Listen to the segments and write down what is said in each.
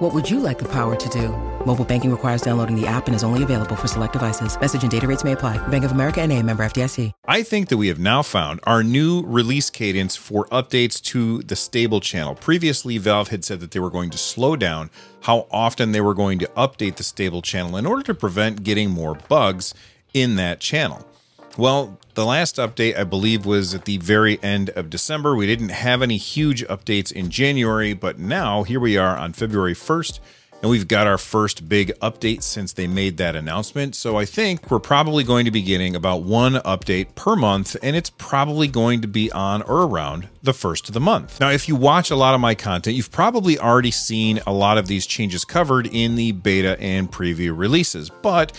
What would you like the power to do? Mobile banking requires downloading the app and is only available for select devices. Message and data rates may apply. Bank of America and a member FDIC. I think that we have now found our new release cadence for updates to the stable channel. Previously, Valve had said that they were going to slow down how often they were going to update the stable channel in order to prevent getting more bugs in that channel. Well, the last update, I believe, was at the very end of December. We didn't have any huge updates in January, but now here we are on February 1st, and we've got our first big update since they made that announcement. So I think we're probably going to be getting about one update per month, and it's probably going to be on or around the first of the month. Now, if you watch a lot of my content, you've probably already seen a lot of these changes covered in the beta and preview releases, but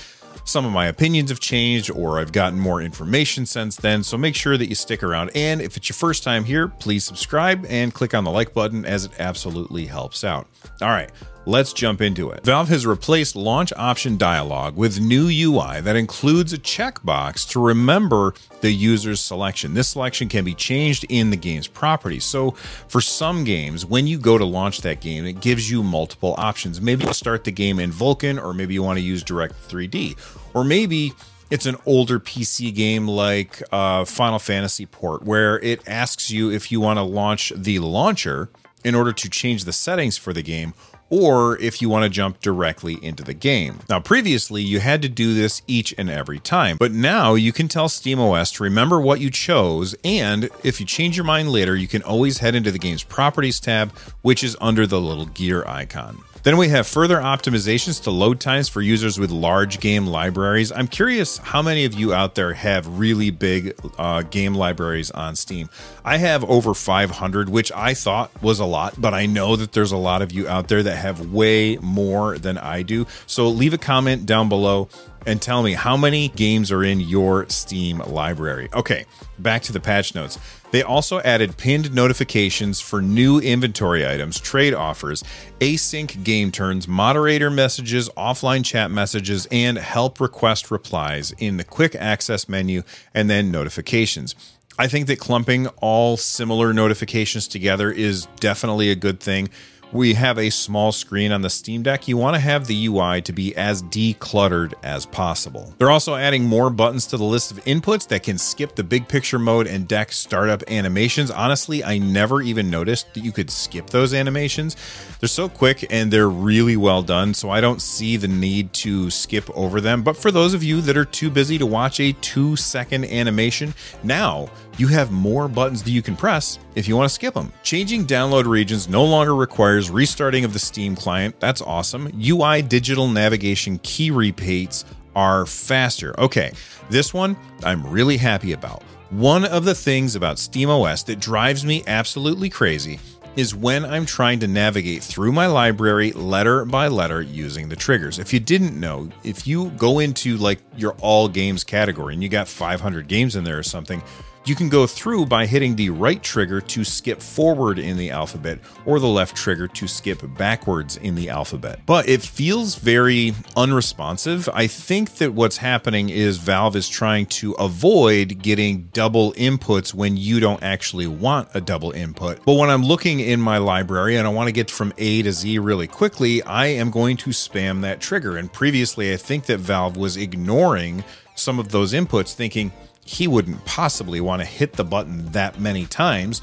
some of my opinions have changed or I've gotten more information since then, so make sure that you stick around. And if it's your first time here, please subscribe and click on the like button as it absolutely helps out. All right, Let's jump into it. Valve has replaced launch option dialog with new UI that includes a checkbox to remember the user's selection. This selection can be changed in the game's properties. So, for some games, when you go to launch that game, it gives you multiple options. Maybe you start the game in Vulkan, or maybe you want to use Direct 3D, or maybe it's an older PC game like uh, Final Fantasy Port, where it asks you if you want to launch the launcher in order to change the settings for the game or if you want to jump directly into the game. Now, previously, you had to do this each and every time, but now you can tell SteamOS to remember what you chose, and if you change your mind later, you can always head into the game's properties tab, which is under the little gear icon. Then we have further optimizations to load times for users with large game libraries. I'm curious how many of you out there have really big uh, game libraries on Steam. I have over 500, which I thought was a lot, but I know that there's a lot of you out there that have way more than I do. So leave a comment down below and tell me how many games are in your Steam library. Okay, back to the patch notes. They also added pinned notifications for new inventory items, trade offers, async game turns, moderator messages, offline chat messages, and help request replies in the quick access menu and then notifications. I think that clumping all similar notifications together is definitely a good thing we have a small screen on the Steam Deck, you want to have the UI to be as decluttered as possible. They're also adding more buttons to the list of inputs that can skip the big picture mode and deck startup animations. Honestly, I never even noticed that you could skip those animations. They're so quick and they're really well done, so I don't see the need to skip over them. But for those of you that are too busy to watch a two second animation, now you have more buttons that you can press if you want to skip them. Changing download regions no longer requires restarting of the Steam client. That's awesome. UI digital navigation key repeats are faster. Okay, this one I'm really happy about. One of the things about SteamOS that drives me absolutely crazy is when I'm trying to navigate through my library letter by letter using the triggers. If you didn't know, if you go into like your all games category and you got 500 games in there or something, you can go through by hitting the right trigger to skip forward in the alphabet or the left trigger to skip backwards in the alphabet. But it feels very unresponsive. I think that what's happening is Valve is trying to avoid getting double inputs when you don't actually want a double input. But when I'm looking in my library and I want to get from A to Z really quickly, I am going to spam that trigger. And previously, I think that Valve was ignoring some of those inputs, thinking, he wouldn't possibly want to hit the button that many times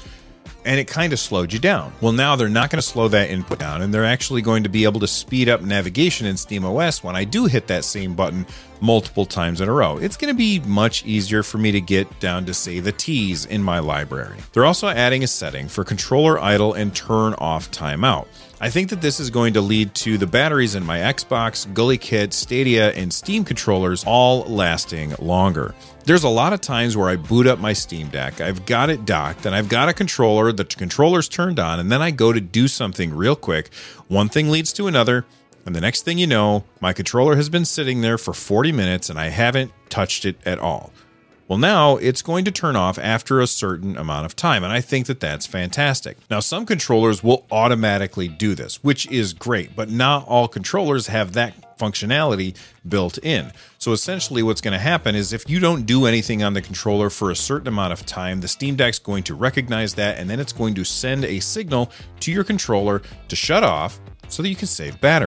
and it kind of slowed you down. Well, now they're not going to slow that input down, and they're actually going to be able to speed up navigation in SteamOS when I do hit that same button multiple times in a row. It's going to be much easier for me to get down to, say, the T's in my library. They're also adding a setting for controller idle and turn off timeout. I think that this is going to lead to the batteries in my Xbox, GuliKit, Stadia, and Steam controllers all lasting longer. There's a lot of times where I boot up my Steam Deck, I've got it docked, and I've got a controller, the controller's turned on, and then I go to do something real quick. One thing leads to another, and the next thing you know, my controller has been sitting there for 40 minutes and I haven't touched it at all. Well, now it's going to turn off after a certain amount of time. And I think that that's fantastic. Now, some controllers will automatically do this, which is great, but not all controllers have that functionality built in. So essentially, what's going to happen is if you don't do anything on the controller for a certain amount of time, the Steam Deck's going to recognize that and then it's going to send a signal to your controller to shut off so that you can save battery.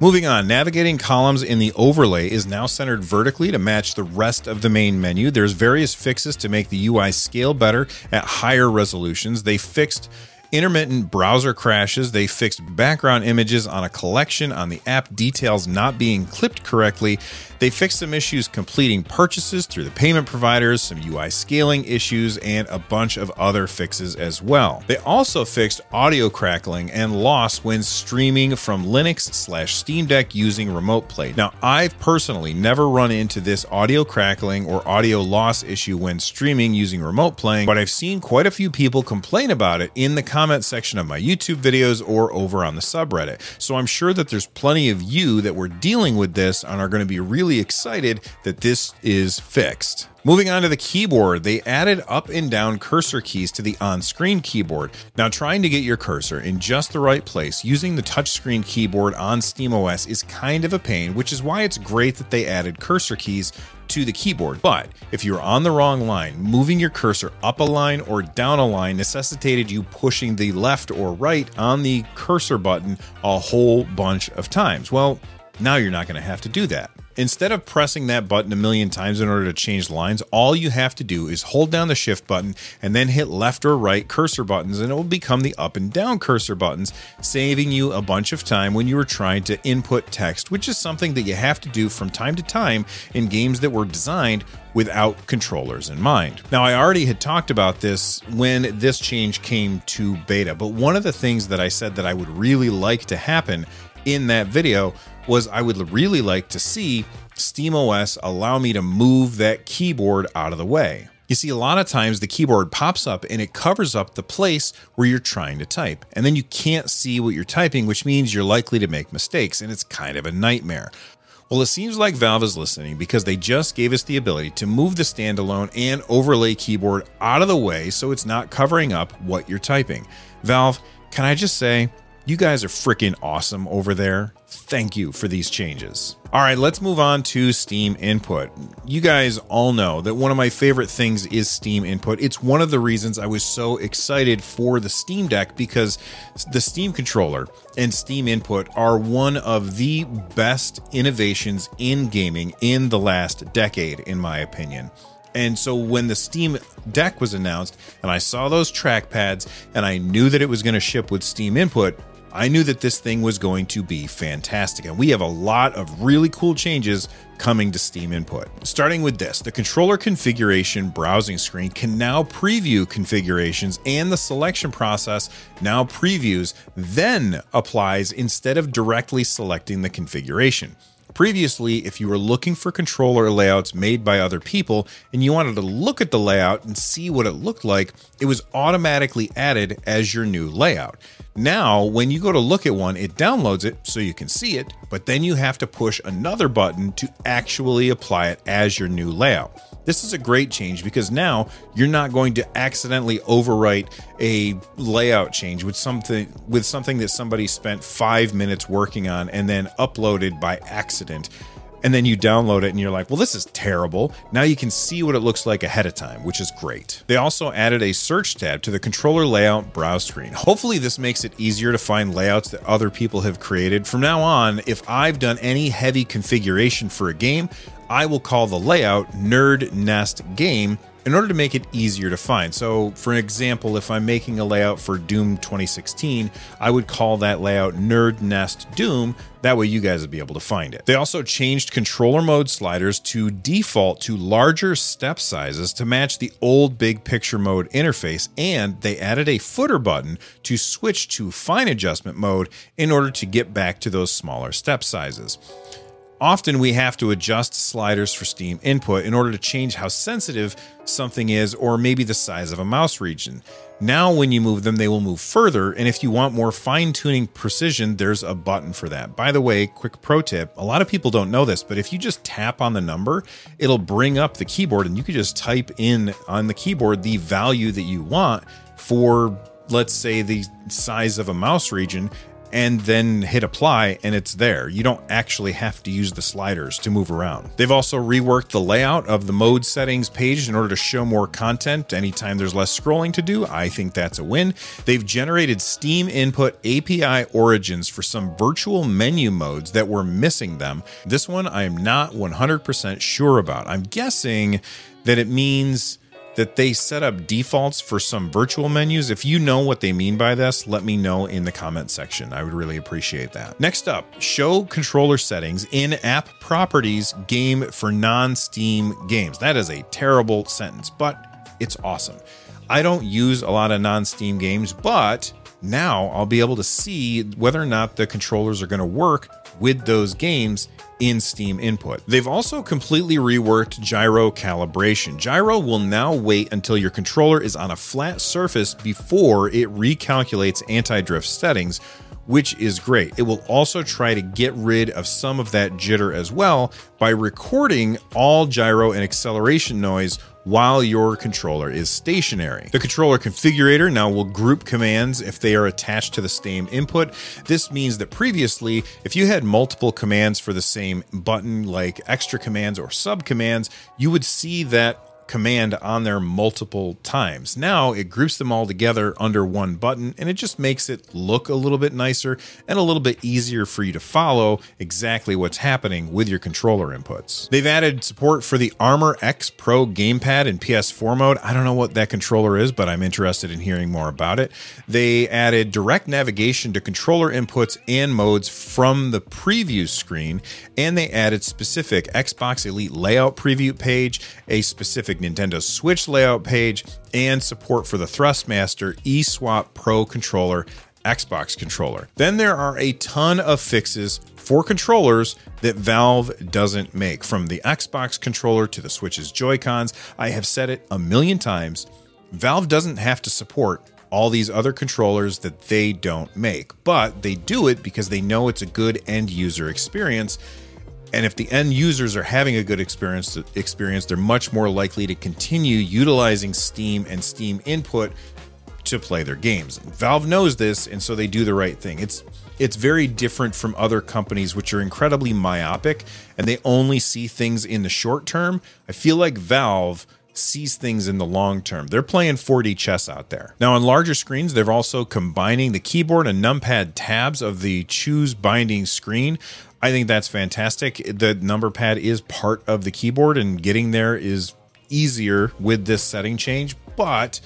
Moving on, navigating columns in the overlay is now centered vertically to match the rest of the main menu. There's various fixes to make the UI scale better at higher resolutions. They fixed intermittent browser crashes. They fixed background images on a collection on the app details not being clipped correctly. They fixed some issues completing purchases through the payment providers, some UI scaling issues, and a bunch of other fixes as well. They also fixed audio crackling and loss when streaming from Linux slash Steam Deck using Remote Play. Now, I've personally never run into this audio crackling or audio loss issue when streaming using Remote Playing, but I've seen quite a few people complain about it in the comment section of my YouTube videos or over on the subreddit. So I'm sure that there's plenty of you that were dealing with this and are going to be really excited that this is fixed. Moving on to the keyboard, they added up and down cursor keys to the on screen keyboard. Now, trying to get your cursor in just the right place using the touchscreen keyboard on SteamOS is kind of a pain, which is why it's great that they added cursor keys to the keyboard. But if you're on the wrong line, moving your cursor up a line or down a line necessitated you pushing the left or right on the cursor button a whole bunch of times. Well, now you're not going to have to do that. Instead of pressing that button a million times in order to change lines, all you have to do is hold down the shift button and then hit left or right cursor buttons, and it will become the up and down cursor buttons, saving you a bunch of time when you are trying to input text, which is something that you have to do from time to time in games that were designed without controllers in mind. Now, I already had talked about this when this change came to beta, but one of the things that I said that I would really like to happen in that video was I would really like to see SteamOS allow me to move that keyboard out of the way. You see, a lot of times the keyboard pops up and it covers up the place where you're trying to type. And then you can't see what you're typing, which means you're likely to make mistakes, and it's kind of a nightmare. Well, it seems like Valve is listening because they just gave us the ability to move the standalone and overlay keyboard out of the way so it's not covering up what you're typing. Valve, can I just say, you guys are freaking awesome over there. Thank you for these changes. All right, let's move on to Steam Input. You guys all know that one of my favorite things is Steam Input. It's one of the reasons I was so excited for the Steam Deck because the Steam controller and Steam Input are one of the best innovations in gaming in the last decade, in my opinion. And so when the Steam Deck was announced and I saw those trackpads and I knew that it was going to ship with Steam Input, I knew that this thing was going to be fantastic. And we have a lot of really cool changes coming to Steam Input. Starting with this, the controller configuration browsing screen can now preview configurations, and the selection process now previews, then applies instead of directly selecting the configuration. Previously, if you were looking for controller layouts made by other people and you wanted to look at the layout and see what it looked like, it was automatically added as your new layout. Now, when you go to look at one, it downloads it so you can see it, but then you have to push another button to actually apply it as your new layout. This is a great change because now you're not going to accidentally overwrite a layout change with something with something that somebody spent 5 minutes working on and then uploaded by accident and then you download it and you're like, well, this is terrible. Now you can see what it looks like ahead of time, which is great. They also added a search tab to the controller layout browse screen. Hopefully, this makes it easier to find layouts that other people have created. From now on, if I've done any heavy configuration for a game, I will call the layout Nerd Nest Game in order to make it easier to find. So, for example, if I'm making a layout for Doom 2016, I would call that layout Nerd Nest Doom. That way, you guys would be able to find it. They also changed controller mode sliders to default to larger step sizes to match the old big picture mode interface, and they added a footer button to switch to fine adjustment mode in order to get back to those smaller step sizes. Often we have to adjust sliders for Steam input in order to change how sensitive something is or maybe the size of a mouse region. Now, when you move them, they will move further. And if you want more fine tuning precision, there's a button for that. By the way, quick pro tip a lot of people don't know this, but if you just tap on the number, it'll bring up the keyboard and you can just type in on the keyboard the value that you want for let's say the size of a mouse region and then hit apply and it's there. You don't actually have to use the sliders to move around. They've also reworked the layout of the mode settings page in order to show more content anytime there's less scrolling to do. I think that's a win. They've generated Steam input API origins for some virtual menu modes that were missing them. This one I am not 100% sure about. I'm guessing that it means that they set up defaults for some virtual menus. If you know what they mean by this, let me know in the comment section. I would really appreciate that. Next up, show controller settings in app properties game for non Steam games. That is a terrible sentence, but it's awesome. I don't use a lot of non Steam games, but now I'll be able to see whether or not the controllers are going to work with those games in Steam input. They've also completely reworked gyro calibration. Gyro will now wait until your controller is on a flat surface before it recalculates anti drift settings, which is great. It will also try to get rid of some of that jitter as well by recording all gyro and acceleration noise while your controller is stationary. The controller configurator now will group commands if they are attached to the same input. This means that previously, if you had multiple commands for the same button, like extra commands or sub commands, you would see that command on there multiple times. Now it groups them all together under one button and it just makes it look a little bit nicer and a little bit easier for you to follow exactly what's happening with your controller inputs. They've added support for the Armor X Pro gamepad in PS4 mode. I don't know what that controller is, but I'm interested in hearing more about it. They added direct navigation to controller inputs and modes from the preview screen, and they added specific Xbox Elite layout preview page, a specific Nintendo Switch layout page, and support for the Thrustmaster eSwap Pro controller, Xbox controller. Then there are a ton of fixes for controllers that Valve doesn't make. From the Xbox controller to the Switch's Joy-Cons, I have said it a million times. Valve doesn't have to support all these other controllers that they don't make, but they do it because they know it's a good end user experience and if the end users are having a good experience, experience, they're much more likely to continue utilizing Steam and Steam input to play their games. Valve knows this, and so they do the right thing. It's it's very different from other companies which are incredibly myopic and they only see things in the short term. I feel like Valve sees things in the long term. They're playing 4D chess out there. Now, on larger screens, they're also combining the keyboard and numpad tabs of the choose binding screen I think that's fantastic. The number pad is part of the keyboard, and getting there is easier with this setting change, but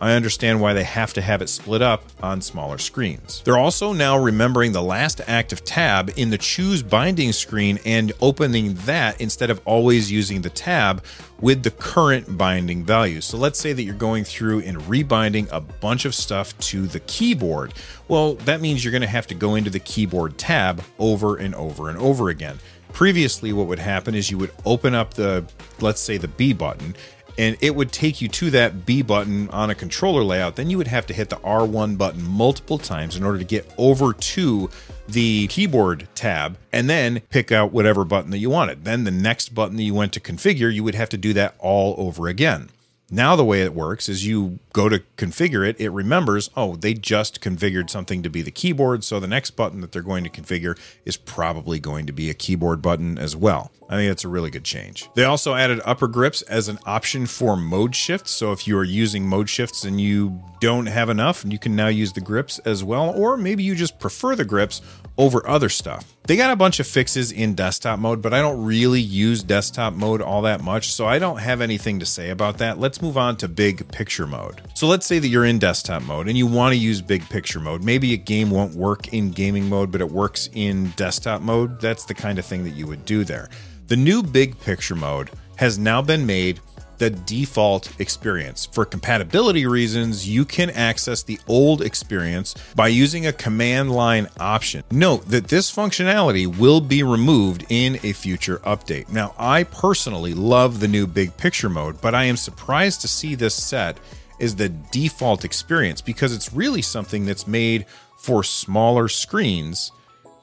I understand why they have to have it split up on smaller screens. They're also now remembering the last active tab in the choose binding screen and opening that instead of always using the tab with the current binding value. So let's say that you're going through and rebinding a bunch of stuff to the keyboard. Well, that means you're going to have to go into the keyboard tab over and over and over again. Previously, what would happen is you would open up the, let's say, the B button, and it would take you to that B button on a controller layout. Then you would have to hit the R1 button multiple times in order to get over to the keyboard tab and then pick out whatever button that you wanted. Then the next button that you went to configure, you would have to do that all over again. Now, the way it works is you go to configure it, it remembers, oh, they just configured something to be the keyboard. So the next button that they're going to configure is probably going to be a keyboard button as well. I think that's a really good change. They also added upper grips as an option for mode shifts. So if you are using mode shifts and you don't have enough, you can now use the grips as well, or maybe you just prefer the grips over other stuff. They got a bunch of fixes in desktop mode, but I don't really use desktop mode all that much, so I don't have anything to say about that. Let's move on to big picture mode. So let's say that you're in desktop mode and you want to use big picture mode. Maybe a game won't work in gaming mode, but it works in desktop mode. That's the kind of thing that you would do there. The new big picture mode has now been made the default experience. For compatibility reasons, you can access the old experience by using a command line option. Note that this functionality will be removed in a future update. Now, I personally love the new big picture mode, but I am surprised to see this set is the default experience because it's really something that's made for smaller screens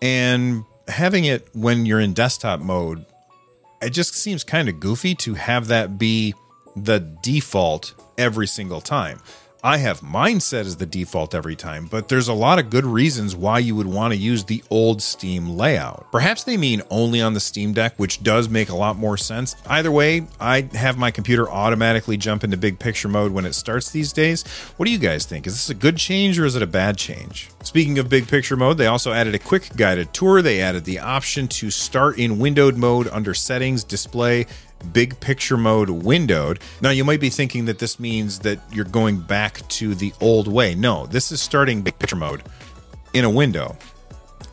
and having it when you're in desktop mode it just seems kind of goofy to have that be the default every single time. I have mine set as the default every time, but there's a lot of good reasons why you would want to use the old Steam layout. Perhaps they mean only on the Steam Deck, which does make a lot more sense. Either way, I have my computer automatically jump into big picture mode when it starts these days. What do you guys think? Is this a good change or is it a bad change? Speaking of big picture mode, they also added a quick guided tour. They added the option to start in windowed mode under settings, display, big picture mode windowed. Now, you might be thinking that this means that you're going back to the old way. No, this is starting big picture mode in a window,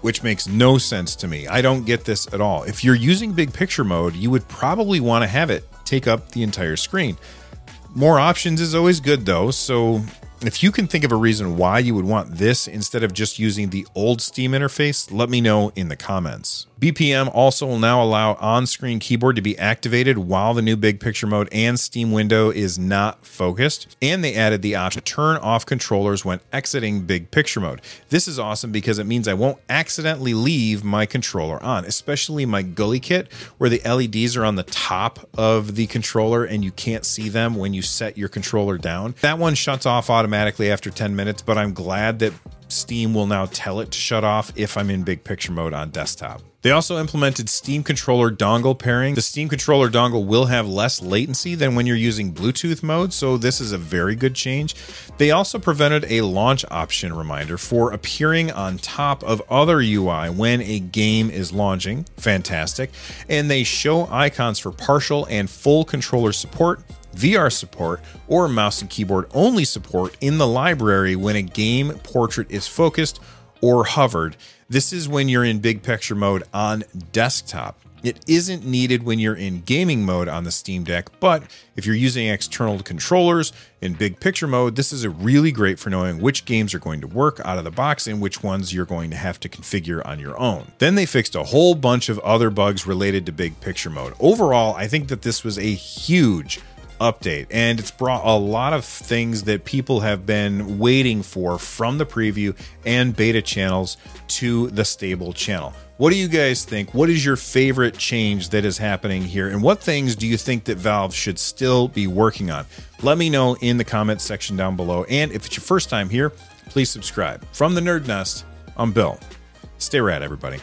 which makes no sense to me. I don't get this at all. If you're using big picture mode, you would probably want to have it take up the entire screen. More options is always good, though. So if you can think of a reason why you would want this instead of just using the old Steam interface, let me know in the comments. BPM also will now allow on screen keyboard to be activated while the new big picture mode and Steam window is not focused. And they added the option to turn off controllers when exiting big picture mode. This is awesome because it means I won't accidentally leave my controller on, especially my GuliKit where the LEDs are on the top of the controller and you can't see them when you set your controller down. That one shuts off automatically after 10 minutes, but I'm glad that Steam will now tell it to shut off if I'm in big picture mode on desktop. They also implemented Steam controller dongle pairing. The Steam controller dongle will have less latency than when you're using Bluetooth mode, so this is a very good change. They also prevented a launch option reminder for appearing on top of other UI when a game is launching. Fantastic. And they show icons for partial and full controller support VR support, or mouse and keyboard only support in the library when a game portrait is focused or hovered. This is when you're in big picture mode on desktop. It isn't needed when you're in gaming mode on the Steam Deck, but if you're using external controllers in big picture mode, this is a really great for knowing which games are going to work out of the box and which ones you're going to have to configure on your own. Then they fixed a whole bunch of other bugs related to big picture mode. Overall, I think that this was a huge update and it's brought a lot of things that people have been waiting for from the preview and beta channels to the stable channel. What do you guys think? What is your favorite change that is happening here? And what things do you think that Valve should still be working on? Let me know in the comments section down below. And if it's your first time here, please subscribe. From the Nerd Nest, I'm Bill. Stay rad, everybody.